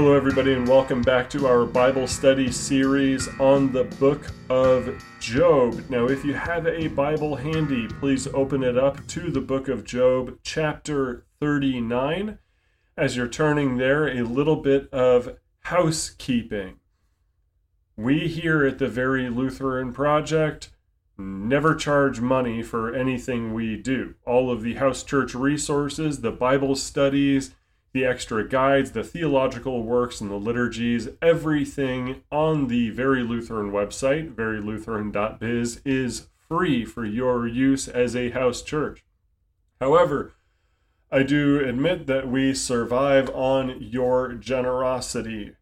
Hello, everybody, and welcome back to our Bible study series on the book of Job. Now, if you have a Bible handy, please open it up to the book of Job, chapter 39. As you're turning there, a little bit of housekeeping. We here at the Very Lutheran Project never charge money for anything we do. All of the house church resources, the Bible studies, the extra guides, the theological works, and the liturgies, everything on the Very Lutheran website, verylutheran.biz, is free for your use as a house church. However, I do admit that we survive on your generosity.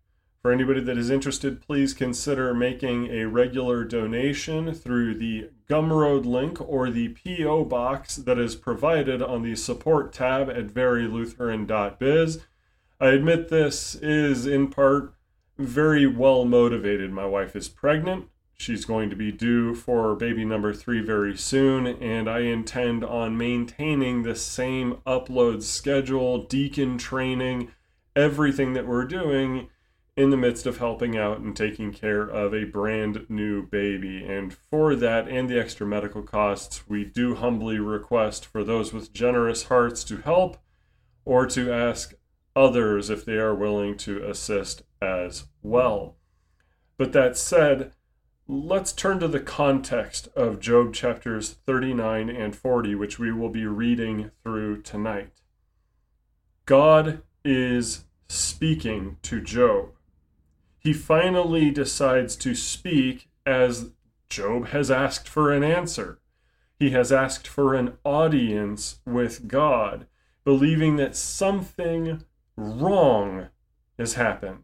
For anybody that is interested, please consider making a regular donation through the Gumroad link or the P.O. box that is provided on the support tab at verylutheran.biz. I admit this is in part very well motivated. My wife is pregnant. She's going to be due for baby number three very soon, and I intend on maintaining the same upload schedule, deacon training, everything that we're doing in the midst of helping out and taking care of a brand new baby. And for that and the extra medical costs, we do humbly request for those with generous hearts to help or to ask others if they are willing to assist as well. But that said, let's turn to the context of Job chapters 39 and 40, which we will be reading through tonight. God is speaking to Job he finally decides to speak as Job has asked for an answer. He has asked for an audience with God, believing that something wrong has happened.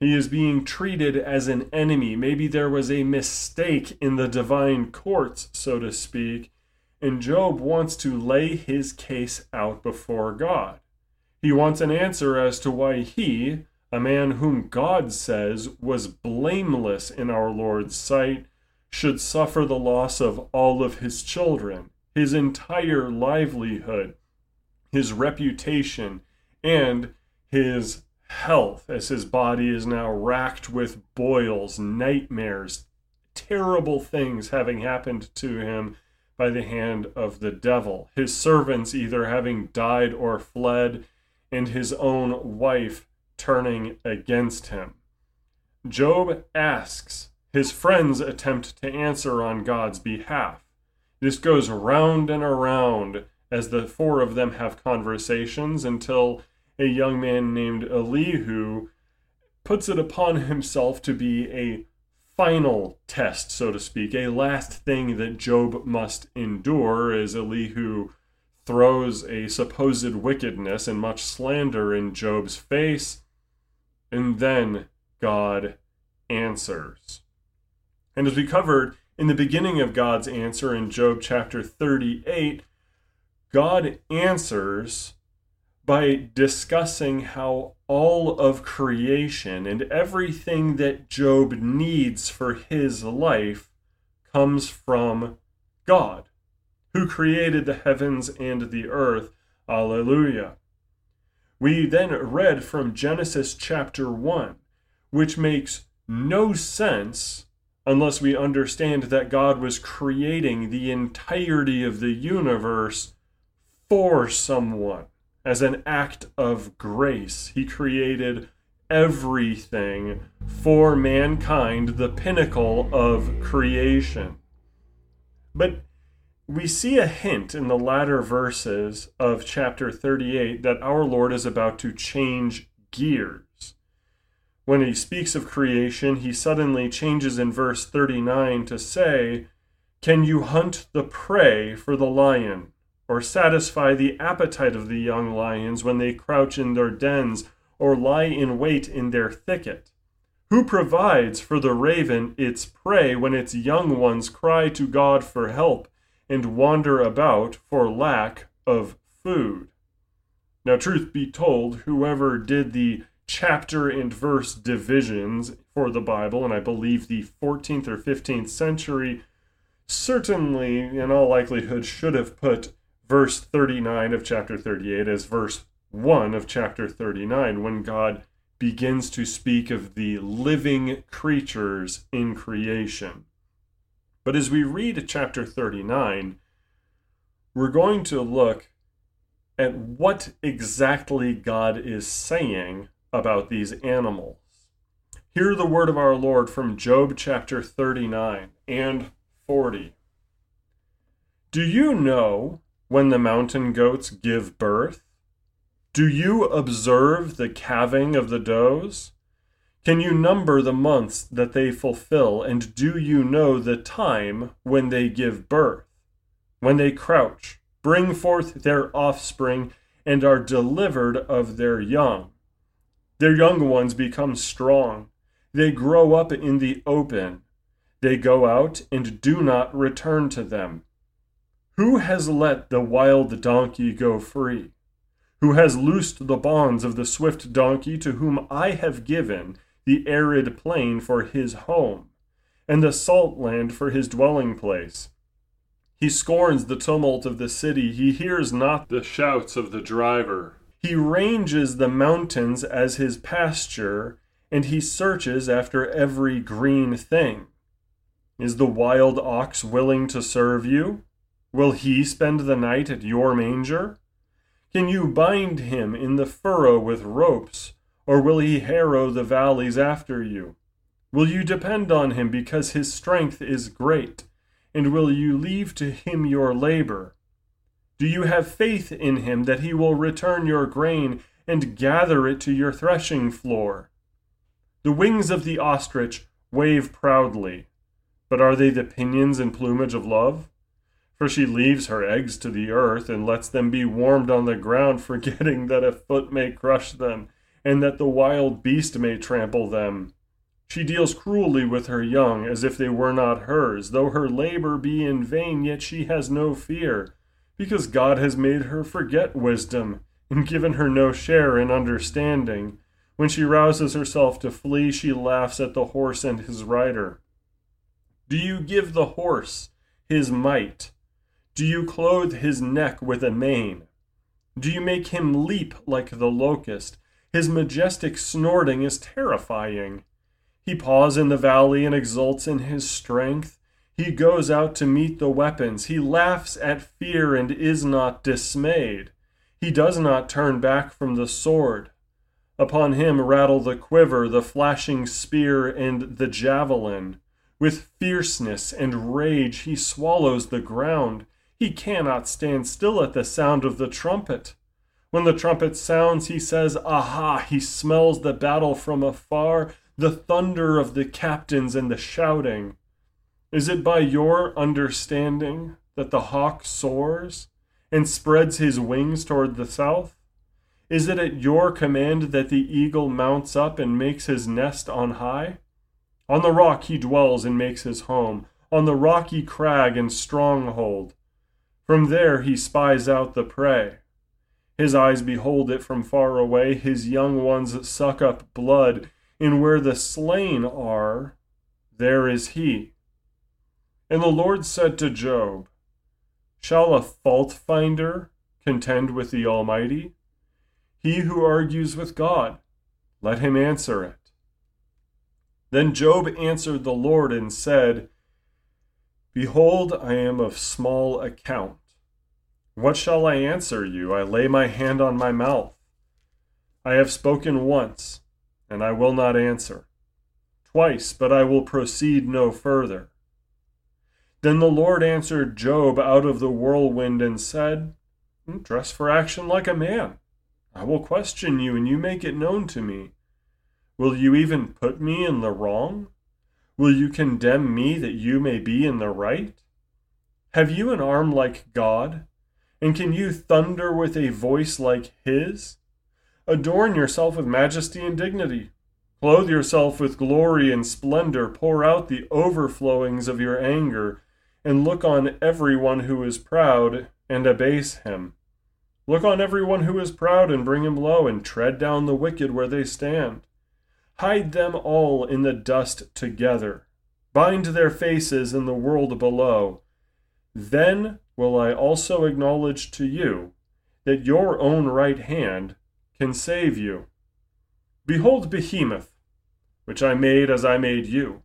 He is being treated as an enemy. Maybe there was a mistake in the divine courts, so to speak, and Job wants to lay his case out before God. He wants an answer as to why he, a man whom God says was blameless in our Lord's sight, should suffer the loss of all of his children, his entire livelihood, his reputation, and his health, as his body is now racked with boils, nightmares, terrible things having happened to him by the hand of the devil, his servants either having died or fled, and his own wife turning against him. Job asks, his friends attempt to answer on God's behalf. This goes round and around as the four of them have conversations until a young man named Elihu puts it upon himself to be a final test, so to speak, a last thing that Job must endure as Elihu throws a supposed wickedness and much slander in Job's face and then God answers. And as we covered in the beginning of God's answer in Job chapter 38, God answers by discussing how all of creation and everything that Job needs for his life comes from God, who created the heavens and the earth. Alleluia. We then read from Genesis chapter 1, which makes no sense unless we understand that God was creating the entirety of the universe for someone as an act of grace. He created everything for mankind, the pinnacle of creation. But we see a hint in the latter verses of chapter 38 that our Lord is about to change gears. When he speaks of creation, he suddenly changes in verse 39 to say, Can you hunt the prey for the lion, or satisfy the appetite of the young lions when they crouch in their dens or lie in wait in their thicket? Who provides for the raven its prey when its young ones cry to God for help? And wander about for lack of food. Now, truth be told, whoever did the chapter and verse divisions for the Bible, and I believe the 14th or 15th century, certainly, in all likelihood, should have put verse 39 of chapter 38 as verse 1 of chapter 39 when God begins to speak of the living creatures in creation. But as we read chapter 39, we're going to look at what exactly God is saying about these animals. Hear the word of our Lord from Job chapter 39 and 40. Do you know when the mountain goats give birth? Do you observe the calving of the does? Can you number the months that they fulfill, and do you know the time when they give birth? When they crouch, bring forth their offspring, and are delivered of their young. Their young ones become strong. They grow up in the open. They go out and do not return to them. Who has let the wild donkey go free? who has loosed the bonds of the swift donkey, to whom I have given the arid plain for his home, and the salt land for his dwelling place. He scorns the tumult of the city, he hears not the shouts of the driver. He ranges the mountains as his pasture, and he searches after every green thing. Is the wild ox willing to serve you? Will he spend the night at your manger? Can you bind him in the furrow with ropes, or will he harrow the valleys after you? Will you depend on him because his strength is great, and will you leave to him your labor? Do you have faith in him that he will return your grain and gather it to your threshing floor? The wings of the ostrich wave proudly, but are they the pinions and plumage of love? For she leaves her eggs to the earth and lets them be warmed on the ground, forgetting that a foot may crush them, and that the wild beast may trample them. She deals cruelly with her young, as if they were not hers. Though her labor be in vain, yet she has no fear, because God has made her forget wisdom, and given her no share in understanding. When she rouses herself to flee, she laughs at the horse and his rider. Do you give the horse his might? Do you clothe his neck with a mane? Do you make him leap like the locust? His majestic snorting is terrifying. He paws in the valley and exults in his strength. He goes out to meet the weapons. He laughs at fear and is not dismayed. He does not turn back from the sword. Upon him rattle the quiver, the flashing spear, and the javelin. With fierceness and rage he swallows the ground. He cannot stand still at the sound of the trumpet. When the trumpet sounds, he says, Aha! He smells the battle from afar, the thunder of the captains and the shouting. Is it by your understanding that the hawk soars and spreads his wings toward the south? Is it at your command that the eagle mounts up and makes his nest on high? On the rock he dwells and makes his home, on the rocky crag and stronghold. From there he spies out the prey. His eyes behold it from far away. His young ones suck up blood. And where the slain are, there is he. And the Lord said to Job, Shall a fault finder contend with the Almighty? He who argues with God, let him answer it. Then Job answered the Lord and said, Behold, I am of small account. What shall I answer you? I lay my hand on my mouth. I have spoken once, and I will not answer. Twice, but I will proceed no further. Then the Lord answered Job out of the whirlwind and said, Dress for action like a man. I will question you, and you make it known to me. Will you even put me in the wrong? Will you condemn me that you may be in the right? Have you an arm like God? And can you thunder with a voice like his? Adorn yourself with majesty and dignity. Clothe yourself with glory and splendor. Pour out the overflowings of your anger, and look on everyone who is proud and abase him. Look on everyone who is proud and bring him low, and tread down the wicked where they stand. Hide them all in the dust together. Bind their faces in the world below. Then will I also acknowledge to you that your own right hand can save you. Behold Behemoth, which I made as I made you.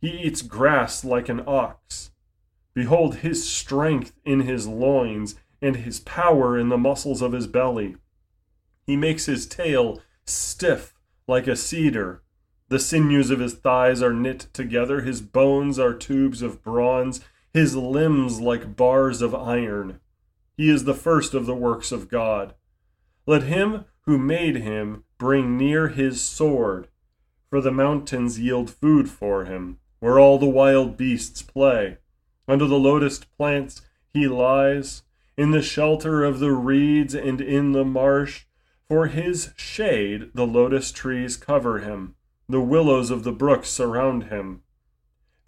He eats grass like an ox. Behold his strength in his loins, and his power in the muscles of his belly. He makes his tail stiff like a cedar. The sinews of his thighs are knit together, his bones are tubes of bronze, his limbs like bars of iron. He is the first of the works of God. Let him who made him bring near his sword, for the mountains yield food for him, where all the wild beasts play. Under the lotus plants he lies, in the shelter of the reeds and in the marsh. For his shade the lotus trees cover him, the willows of the brook surround him.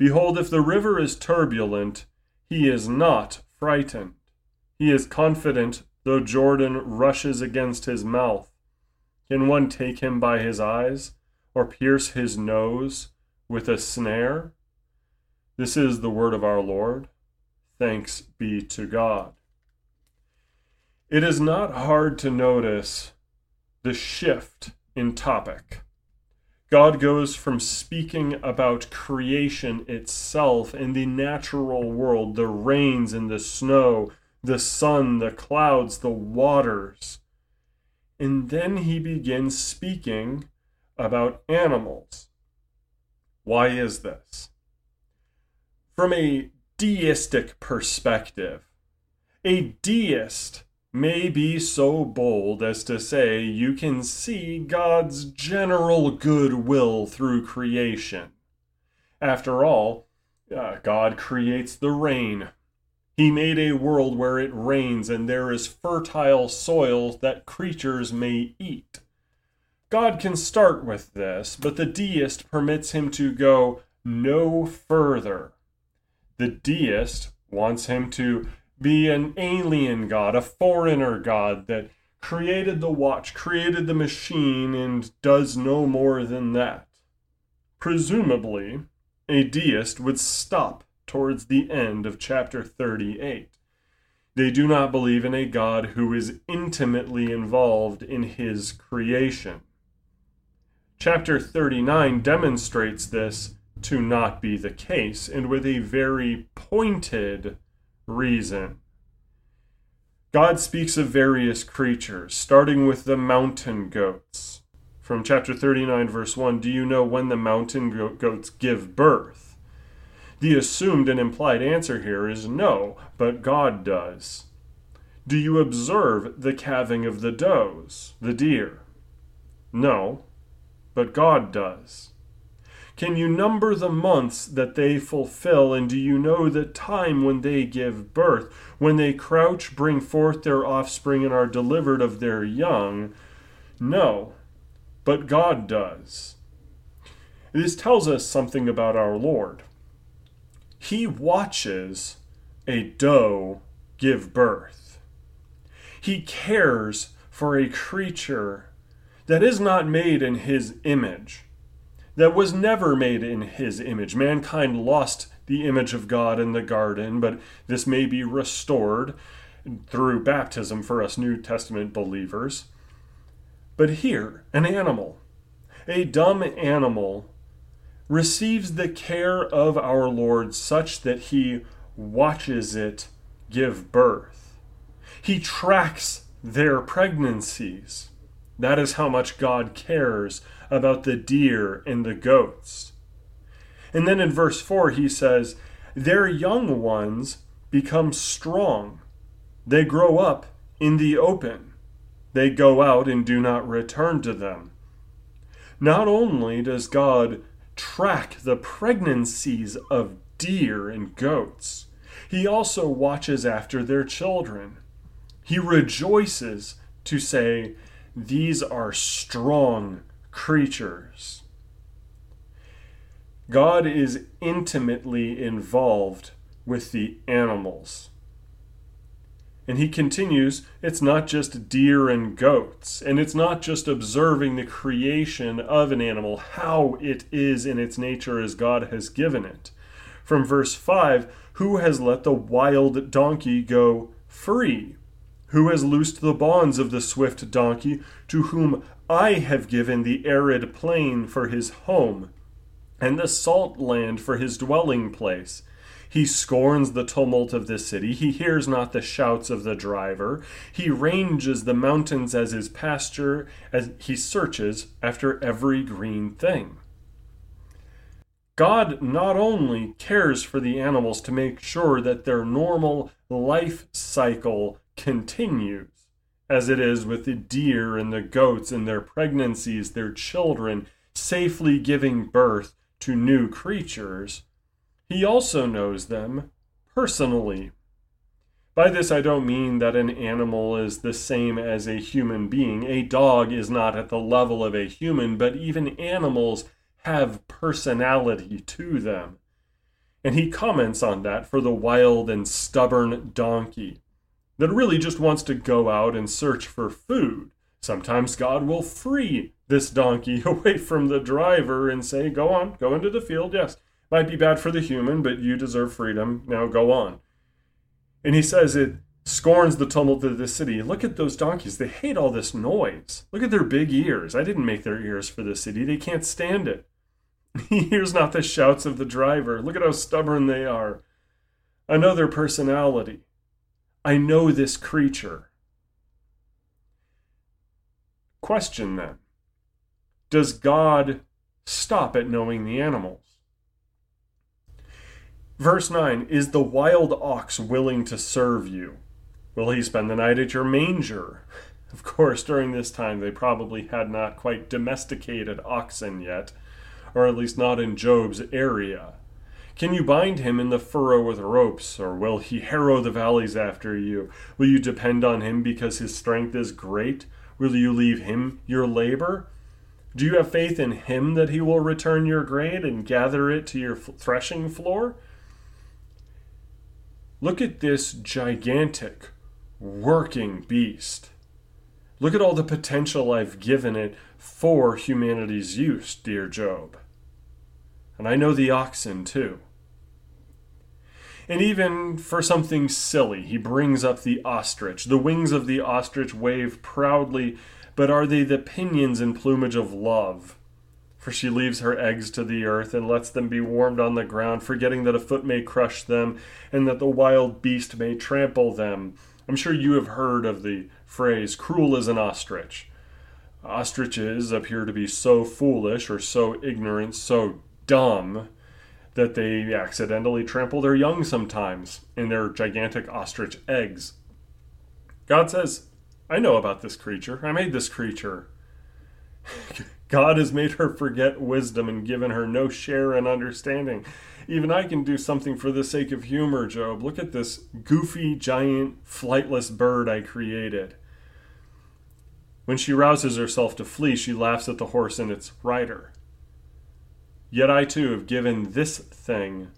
Behold, if the river is turbulent, he is not frightened. He is confident, though Jordan rushes against his mouth. Can one take him by his eyes, or pierce his nose with a snare? This is the word of our Lord. Thanks be to God. It is not hard to notice the shift in topic. God goes from speaking about creation itself and the natural world, the rains and the snow, the sun, the clouds, the waters. And then he begins speaking about animals. Why is this? From a deistic perspective, a deist may be so bold as to say you can see God's general goodwill through creation. After all, uh, God creates the rain. He made a world where it rains and there is fertile soil that creatures may eat. God can start with this, but the deist permits him to go no further. The deist wants him to be an alien god, a foreigner god that created the watch, created the machine, and does no more than that. Presumably, a deist would stop towards the end of chapter 38. They do not believe in a God who is intimately involved in his creation. Chapter 39 demonstrates this to not be the case, and with a very pointed reason. God speaks of various creatures, starting with the mountain goats. From chapter 39, verse 1 Do you know when the mountain goats give birth? The assumed and implied answer here is no, but God does. Do you observe the calving of the does, the deer? No, but God does. Can you number the months that they fulfill? And do you know the time when they give birth? When they crouch, bring forth their offspring, and are delivered of their young? No, but God does. This tells us something about our Lord. He watches a doe give birth. He cares for a creature that is not made in his image that was never made in his image. Mankind lost the image of God in the garden, but this may be restored through baptism for us New Testament believers. But here, an animal, a dumb animal, receives the care of our Lord such that he watches it give birth. He tracks their pregnancies. That is how much God cares about the deer and the goats. And then in verse 4, he says, Their young ones become strong. They grow up in the open. They go out and do not return to them. Not only does God track the pregnancies of deer and goats, he also watches after their children. He rejoices to say, These are strong creatures. God is intimately involved with the animals. And he continues, it's not just deer and goats, and it's not just observing the creation of an animal, how it is in its nature as God has given it. From verse 5 Who has let the wild donkey go free? Who has loosed the bonds of the swift donkey, to whom I have given the arid plain for his home, and the salt land for his dwelling place? He scorns the tumult of the city. He hears not the shouts of the driver. He ranges the mountains as his pasture, as he searches after every green thing. God not only cares for the animals to make sure that their normal life cycle continues, as it is with the deer and the goats and their pregnancies, their children, safely giving birth to new creatures, he also knows them personally. By this, I don't mean that an animal is the same as a human being. A dog is not at the level of a human, but even animals have personality to them. And he comments on that for the wild and stubborn donkey that really just wants to go out and search for food. Sometimes God will free this donkey away from the driver and say, Go on, go into the field. Yes, might be bad for the human, but you deserve freedom. Now go on. And he says it scorns the tumult of the city. Look at those donkeys. They hate all this noise. Look at their big ears. I didn't make their ears for the city. They can't stand it. He hears not the shouts of the driver. Look at how stubborn they are. Their personality. I know this creature. Question then Does God stop at knowing the animals? Verse 9 Is the wild ox willing to serve you? Will he spend the night at your manger? Of course, during this time they probably had not quite domesticated oxen yet, or at least not in Job's area. Can you bind him in the furrow with ropes, or will he harrow the valleys after you? Will you depend on him because his strength is great? Will you leave him your labor? Do you have faith in him that he will return your grain and gather it to your threshing floor? Look at this gigantic working beast. Look at all the potential I've given it for humanity's use, dear Job. And I know the oxen too. And even for something silly, he brings up the ostrich. The wings of the ostrich wave proudly, but are they the pinions and plumage of love? For she leaves her eggs to the earth and lets them be warmed on the ground, forgetting that a foot may crush them and that the wild beast may trample them. I'm sure you have heard of the phrase, cruel as an ostrich. Ostriches appear to be so foolish or so ignorant, so dumb, that they accidentally trample their young sometimes in their gigantic ostrich eggs. God says, I know about this creature. I made this creature. God has made her forget wisdom and given her no share in understanding. Even I can do something for the sake of humor, Job. Look at this goofy, giant, flightless bird I created. When she rouses herself to flee, she laughs at the horse and its rider. Yet I too have given this thing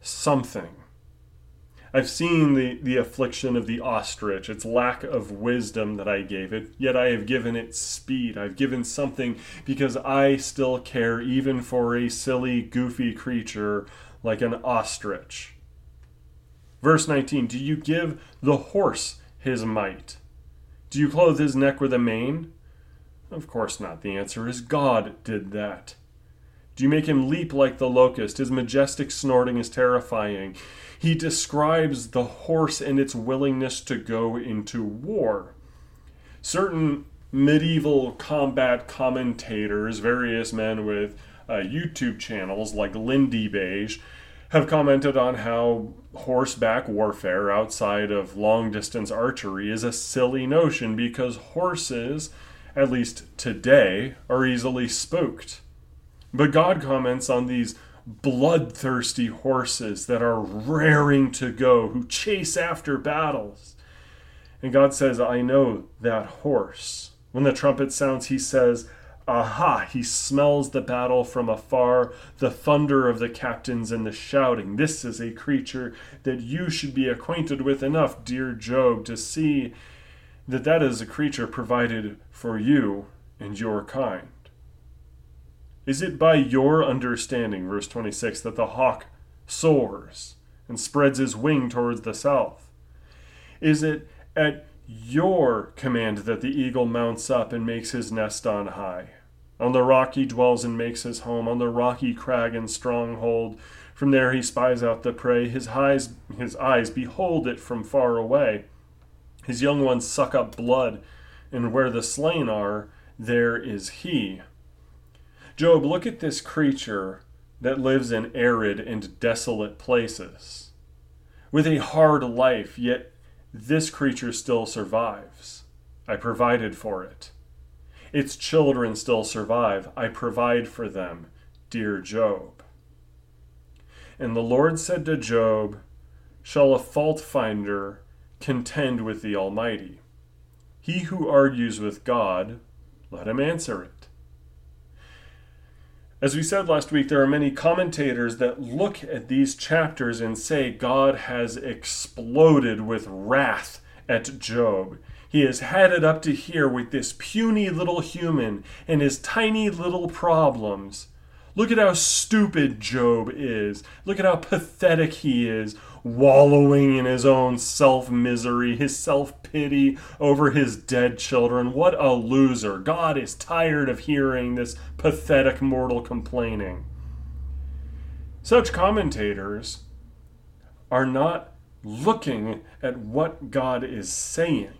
something. I've seen the, the affliction of the ostrich, its lack of wisdom that I gave it, yet I have given it speed. I've given something because I still care even for a silly, goofy creature like an ostrich. Verse 19 Do you give the horse his might? Do you clothe his neck with a mane? Of course not. The answer is God did that. Do you make him leap like the locust? His majestic snorting is terrifying. He describes the horse and its willingness to go into war. Certain medieval combat commentators, various men with uh, YouTube channels like Lindybeige, have commented on how horseback warfare outside of long distance archery is a silly notion because horses, at least today, are easily spooked. But God comments on these bloodthirsty horses that are raring to go, who chase after battles. And God says, I know that horse. When the trumpet sounds, he says, Aha! He smells the battle from afar, the thunder of the captains and the shouting. This is a creature that you should be acquainted with enough, dear Job, to see that that is a creature provided for you and your kind. Is it by your understanding, verse 26, that the hawk soars and spreads his wing towards the south? Is it at your command that the eagle mounts up and makes his nest on high. On the rock he dwells and makes his home, on the rocky crag and stronghold. From there he spies out the prey. His eyes, his eyes behold it from far away. His young ones suck up blood, and where the slain are, there is he. Job, look at this creature that lives in arid and desolate places. With a hard life, yet this creature still survives. I provided for it. Its children still survive. I provide for them, dear Job. And the Lord said to Job, Shall a fault finder contend with the Almighty? He who argues with God, let him answer it. As we said last week, there are many commentators that look at these chapters and say God has exploded with wrath at Job. He has had it up to here with this puny little human and his tiny little problems. Look at how stupid Job is. Look at how pathetic he is wallowing in his own self misery, his self pity over his dead children. What a loser. God is tired of hearing this pathetic mortal complaining. Such commentators are not looking at what God is saying.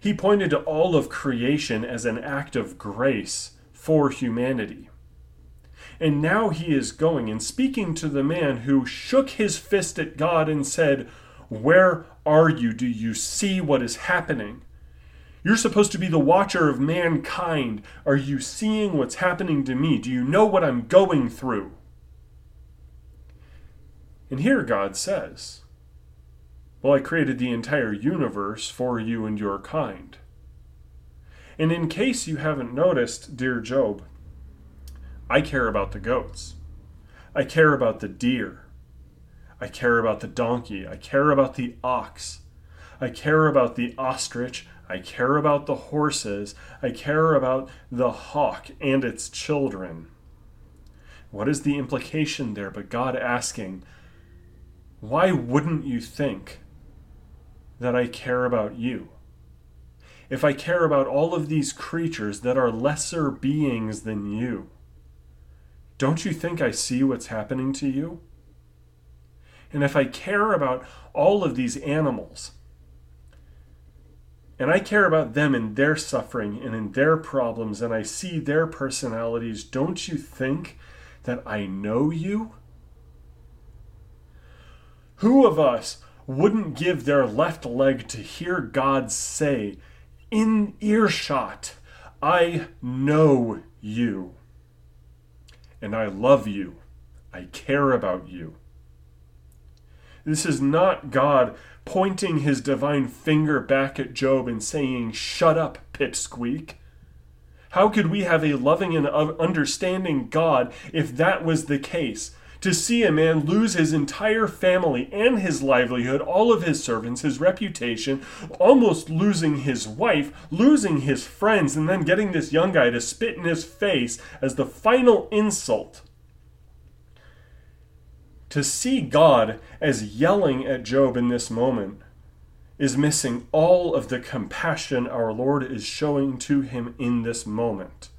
He pointed to all of creation as an act of grace for humanity. And now he is going and speaking to the man who shook his fist at God and said, Where are you? Do you see what is happening? You're supposed to be the watcher of mankind. Are you seeing what's happening to me? Do you know what I'm going through? And here God says, Well, I created the entire universe for you and your kind. And in case you haven't noticed, dear Job, I care about the goats. I care about the deer. I care about the donkey. I care about the ox. I care about the ostrich. I care about the horses. I care about the hawk and its children. What is the implication there but God asking, Why wouldn't you think that I care about you? If I care about all of these creatures that are lesser beings than you, don't you think I see what's happening to you? And if I care about all of these animals, and I care about them and their suffering and in their problems, and I see their personalities, don't you think that I know you? Who of us wouldn't give their left leg to hear God say, in earshot, I know you? And I love you. I care about you. This is not God pointing his divine finger back at Job and saying, Shut up, pipsqueak. How could we have a loving and understanding God if that was the case? To see a man lose his entire family and his livelihood, all of his servants, his reputation, almost losing his wife, losing his friends, and then getting this young guy to spit in his face as the final insult. To see God as yelling at Job in this moment is missing all of the compassion our Lord is showing to him in this moment.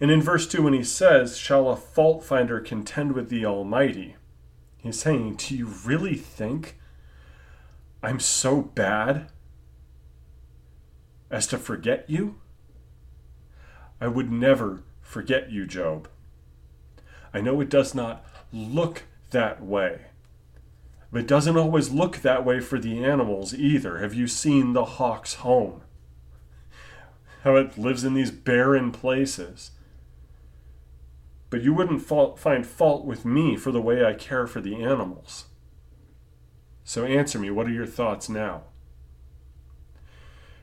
And in verse 2, when he says, Shall a fault finder contend with the Almighty? He's saying, Do you really think I'm so bad as to forget you? I would never forget you, Job. I know it does not look that way. But it doesn't always look that way for the animals either. Have you seen the hawk's home? How it lives in these barren places but you wouldn't fault, find fault with me for the way I care for the animals. So answer me, what are your thoughts now?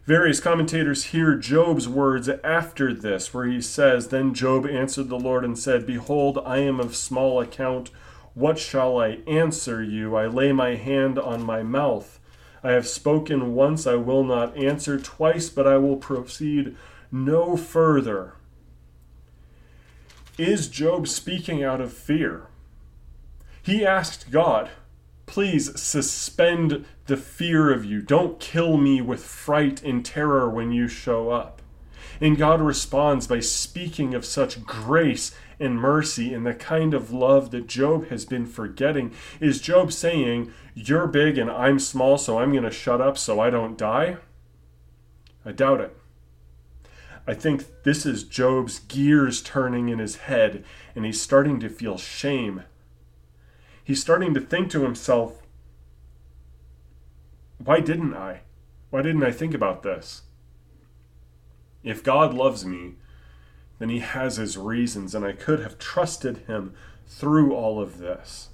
Various commentators hear Job's words after this, where he says, Then Job answered the Lord and said, Behold, I am of small account. What shall I answer you? I lay my hand on my mouth. I have spoken once, I will not answer twice, but I will proceed no further. Is Job speaking out of fear? He asked God, Please suspend the fear of you. Don't kill me with fright and terror when you show up. And God responds by speaking of such grace and mercy and the kind of love that Job has been forgetting. Is Job saying, You're big and I'm small, so I'm going to shut up so I don't die? I doubt it. I think this is Job's gears turning in his head, and he's starting to feel shame. He's starting to think to himself, why didn't I? Why didn't I think about this? If God loves me, then he has his reasons, and I could have trusted him through all of this.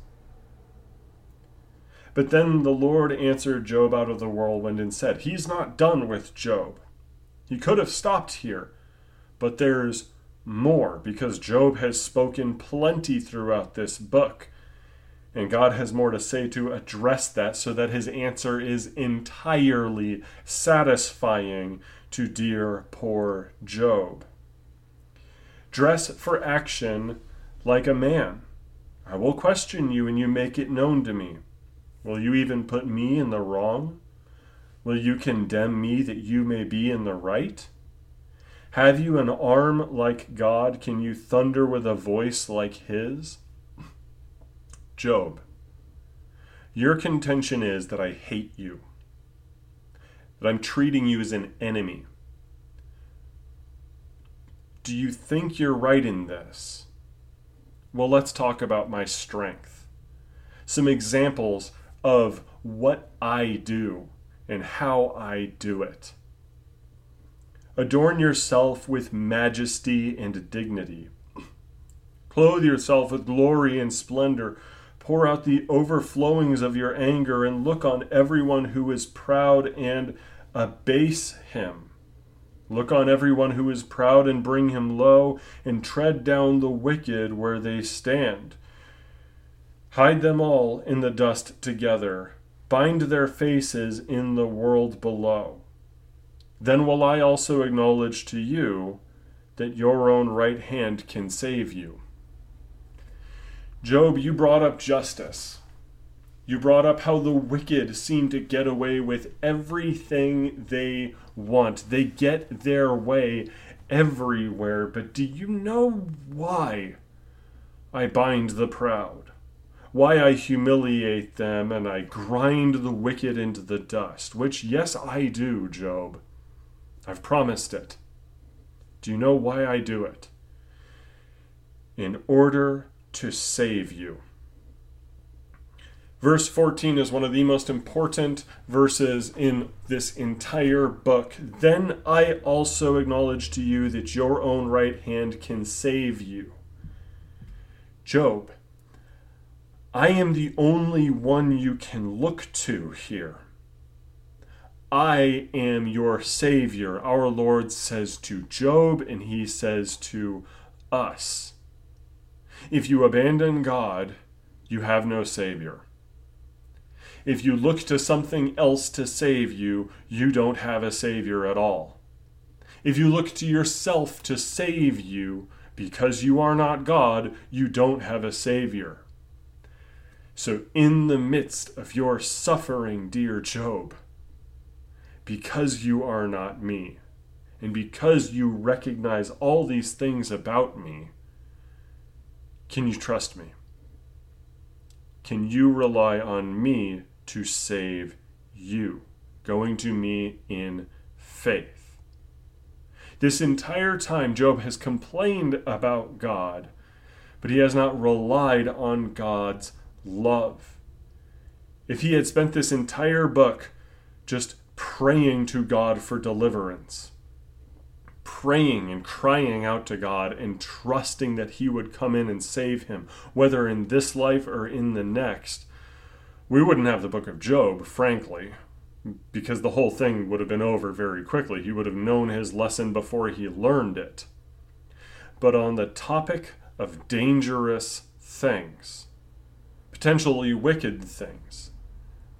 But then the Lord answered Job out of the whirlwind and said, He's not done with Job. He could have stopped here, but there's more because Job has spoken plenty throughout this book. And God has more to say to address that so that his answer is entirely satisfying to dear poor Job. Dress for action like a man. I will question you and you make it known to me. Will you even put me in the wrong? Will you condemn me that you may be in the right? Have you an arm like God? Can you thunder with a voice like his? Job, your contention is that I hate you, that I'm treating you as an enemy. Do you think you're right in this? Well, let's talk about my strength. Some examples of what I do and how I do it. Adorn yourself with majesty and dignity. Clothe yourself with glory and splendor. Pour out the overflowings of your anger and look on everyone who is proud and abase him. Look on everyone who is proud and bring him low, and tread down the wicked where they stand. Hide them all in the dust together, bind their faces in the world below. Then will I also acknowledge to you that your own right hand can save you. Job, you brought up justice. You brought up how the wicked seem to get away with everything they want. They get their way everywhere. But do you know why I bind the proud? Why I humiliate them and I grind the wicked into the dust? Which, yes, I do, Job. I've promised it. Do you know why I do it? In order to save you. Verse 14 is one of the most important verses in this entire book. Then I also acknowledge to you that your own right hand can save you. Job, I am the only one you can look to here. I am your Savior, our Lord says to Job, and he says to us. If you abandon God, you have no Savior. If you look to something else to save you, you don't have a Savior at all. If you look to yourself to save you, because you are not God, you don't have a Savior. So, in the midst of your suffering, dear Job, because you are not me, and because you recognize all these things about me, can you trust me? Can you rely on me to save you? Going to me in faith. This entire time, Job has complained about God, but he has not relied on God's love. If he had spent this entire book just praying to God for deliverance, praying and crying out to God and trusting that He would come in and save him, whether in this life or in the next, we wouldn't have the book of Job, frankly, because the whole thing would have been over very quickly. He would have known his lesson before he learned it. But on the topic of dangerous things, potentially wicked things,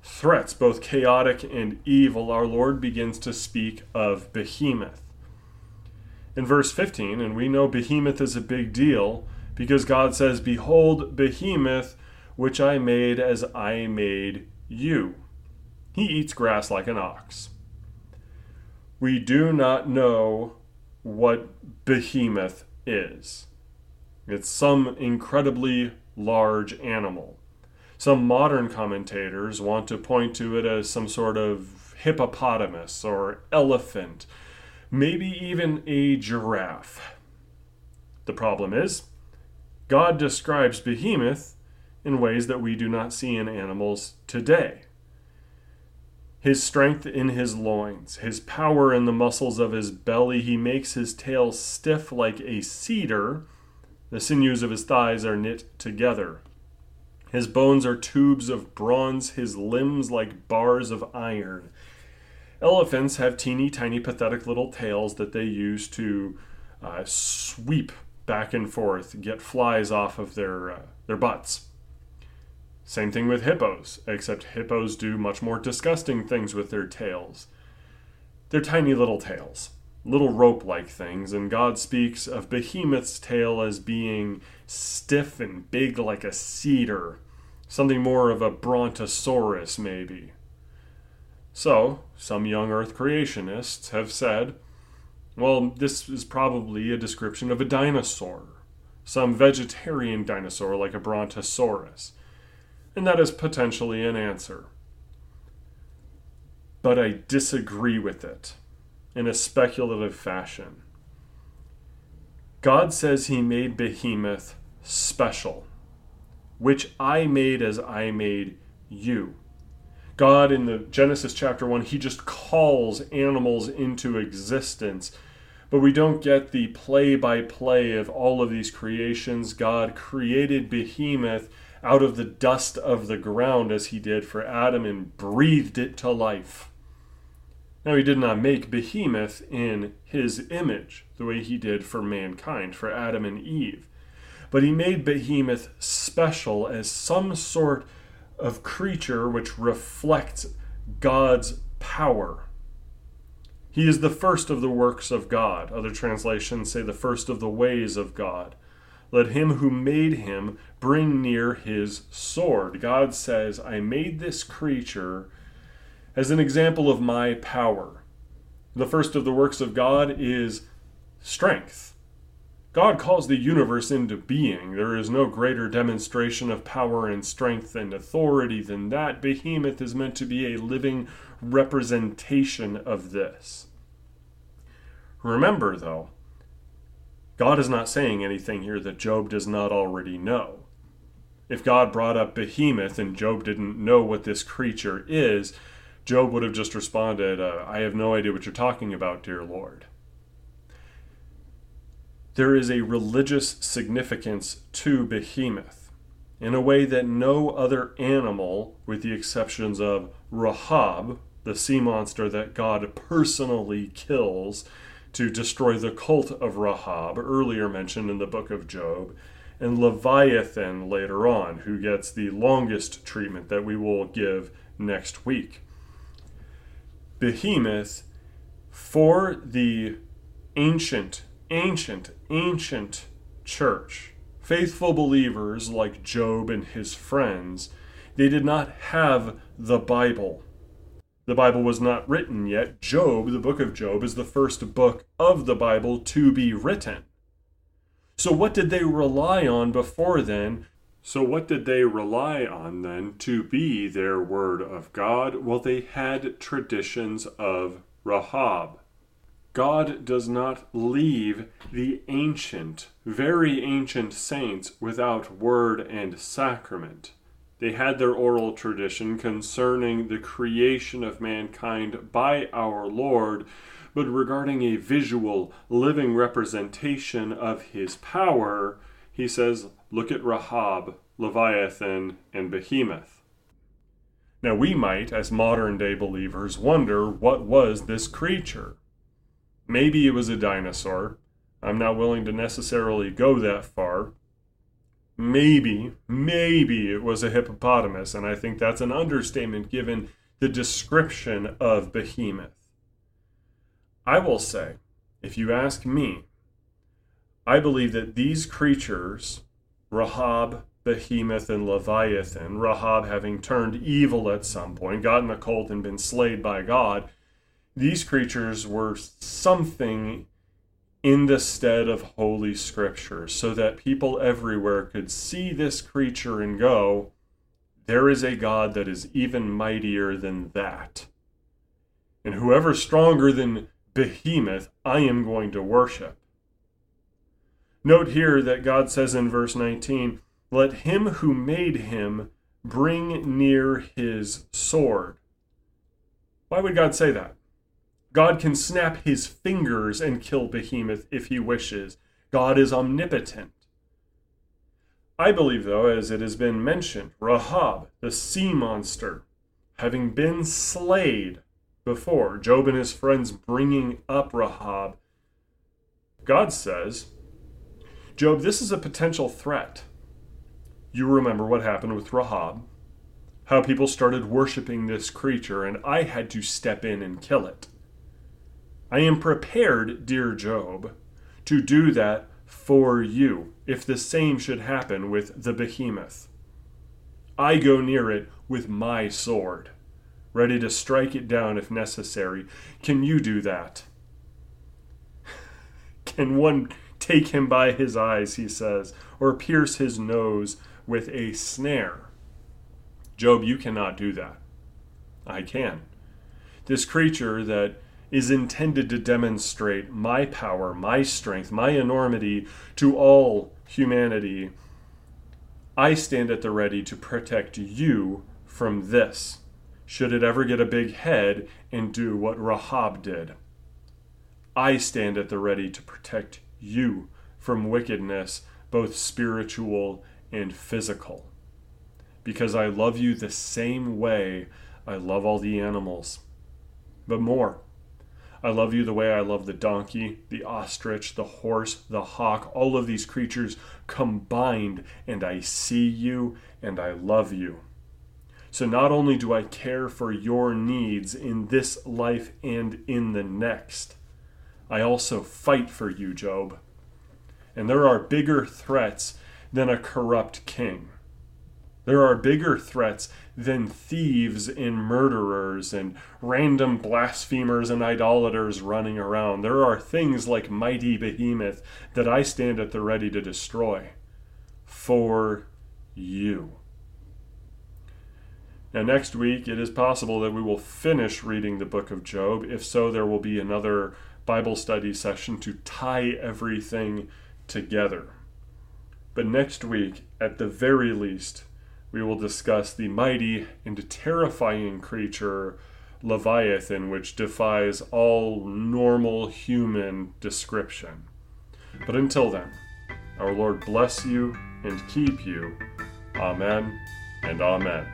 threats, both chaotic and evil, our Lord begins to speak of Behemoth. In verse 15, and we know Behemoth is a big deal because God says, Behold, Behemoth which I made as I made you. He eats grass like an ox. We do not know what behemoth is. It's some incredibly large animal. Some modern commentators want to point to it as some sort of hippopotamus or elephant, maybe even a giraffe. The problem is, God describes behemoth in ways that we do not see in animals today. His strength in his loins, his power in the muscles of his belly, he makes his tail stiff like a cedar. The sinews of his thighs are knit together. His bones are tubes of bronze, his limbs like bars of iron. Elephants have teeny tiny, pathetic little tails that they use to uh, sweep back and forth, get flies off of their, uh, their butts. Same thing with hippos, except hippos do much more disgusting things with their tails. They're tiny little tails, little rope like things, and God speaks of Behemoth's tail as being stiff and big like a cedar, something more of a brontosaurus, maybe. So, some young Earth creationists have said, well, this is probably a description of a dinosaur, some vegetarian dinosaur like a brontosaurus and that is potentially an answer. But I disagree with it in a speculative fashion. God says he made Behemoth special, which I made as I made you. God, in the Genesis chapter 1, he just calls animals into existence. But we don't get the play by play of all of these creations. God created Behemoth out of the dust of the ground as he did for Adam and breathed it to life. Now, he did not make Behemoth in his image, the way he did for mankind, for Adam and Eve. But he made Behemoth special as some sort of creature which reflects God's power. He is the first of the works of God. Other translations say the first of the ways of God. Let him who made him bring near his sword. God says, I made this creature as an example of my power. The first of the works of God is strength. God calls the universe into being. There is no greater demonstration of power and strength and authority than that. Behemoth is meant to be a living representation of this. Remember, though, God is not saying anything here that Job does not already know. If God brought up Behemoth and Job didn't know what this creature is, Job would have just responded, uh, I have no idea what you're talking about, dear Lord. There is a religious significance to Behemoth in a way that no other animal, with the exceptions of Rahab, the sea monster that God personally kills, to destroy the cult of Rahab, earlier mentioned in the book of Job, and Leviathan later on, who gets the longest treatment that we will give next week. Behemoth, for the ancient, ancient, ancient church, faithful believers like Job and his friends, they did not have the Bible. The Bible was not written yet. Job, the book of Job, is the first book of the Bible to be written. So, what did they rely on before then? So, what did they rely on then to be their word of God? Well, they had traditions of Rahab. God does not leave the ancient, very ancient saints without word and sacrament. They had their oral tradition concerning the creation of mankind by our Lord, but regarding a visual, living representation of his power, he says, look at Rahab, Leviathan, and Behemoth. Now, we might, as modern day believers, wonder what was this creature? Maybe it was a dinosaur. I'm not willing to necessarily go that far maybe, maybe it was a hippopotamus, and I think that's an understatement given the description of Behemoth. I will say, if you ask me, I believe that these creatures, Rahab, Behemoth and Leviathan, Rahab having turned evil at some point, gotten a cult, and been slayed by God, these creatures were something in the stead of Holy Scripture, so that people everywhere could see this creature and go, There is a God that is even mightier than that. And whoever's stronger than Behemoth, I am going to worship. Note here that God says in verse 19, Let him who made him bring near his sword. Why would God say that? God can snap his fingers and kill Behemoth if he wishes. God is omnipotent. I believe, though, as it has been mentioned, Rahab, the sea monster, having been slayed before, Job and his friends bringing up Rahab, God says, Job, this is a potential threat. You remember what happened with Rahab, how people started worshiping this creature, and I had to step in and kill it. I am prepared, dear Job, to do that for you if the same should happen with the behemoth. I go near it with my sword, ready to strike it down if necessary. Can you do that? Can one take him by his eyes, he says, or pierce his nose with a snare? Job, you cannot do that. I can. This creature that is intended to demonstrate my power, my strength, my enormity to all humanity. I stand at the ready to protect you from this, should it ever get a big head and do what Rahab did. I stand at the ready to protect you from wickedness, both spiritual and physical. Because I love you the same way I love all the animals, but more. I love you the way I love the donkey, the ostrich, the horse, the hawk, all of these creatures combined, and I see you and I love you. So not only do I care for your needs in this life and in the next, I also fight for you, Job. And there are bigger threats than a corrupt king. There are bigger threats than thieves and murderers and random blasphemers and idolaters running around. There are things like mighty behemoth that I stand at the ready to destroy for you. Now, next week, it is possible that we will finish reading the book of Job. If so, there will be another Bible study session to tie everything together. But next week, at the very least, we will discuss the mighty and terrifying creature Leviathan, which defies all normal human description. But until then, our Lord bless you and keep you. Amen and Amen.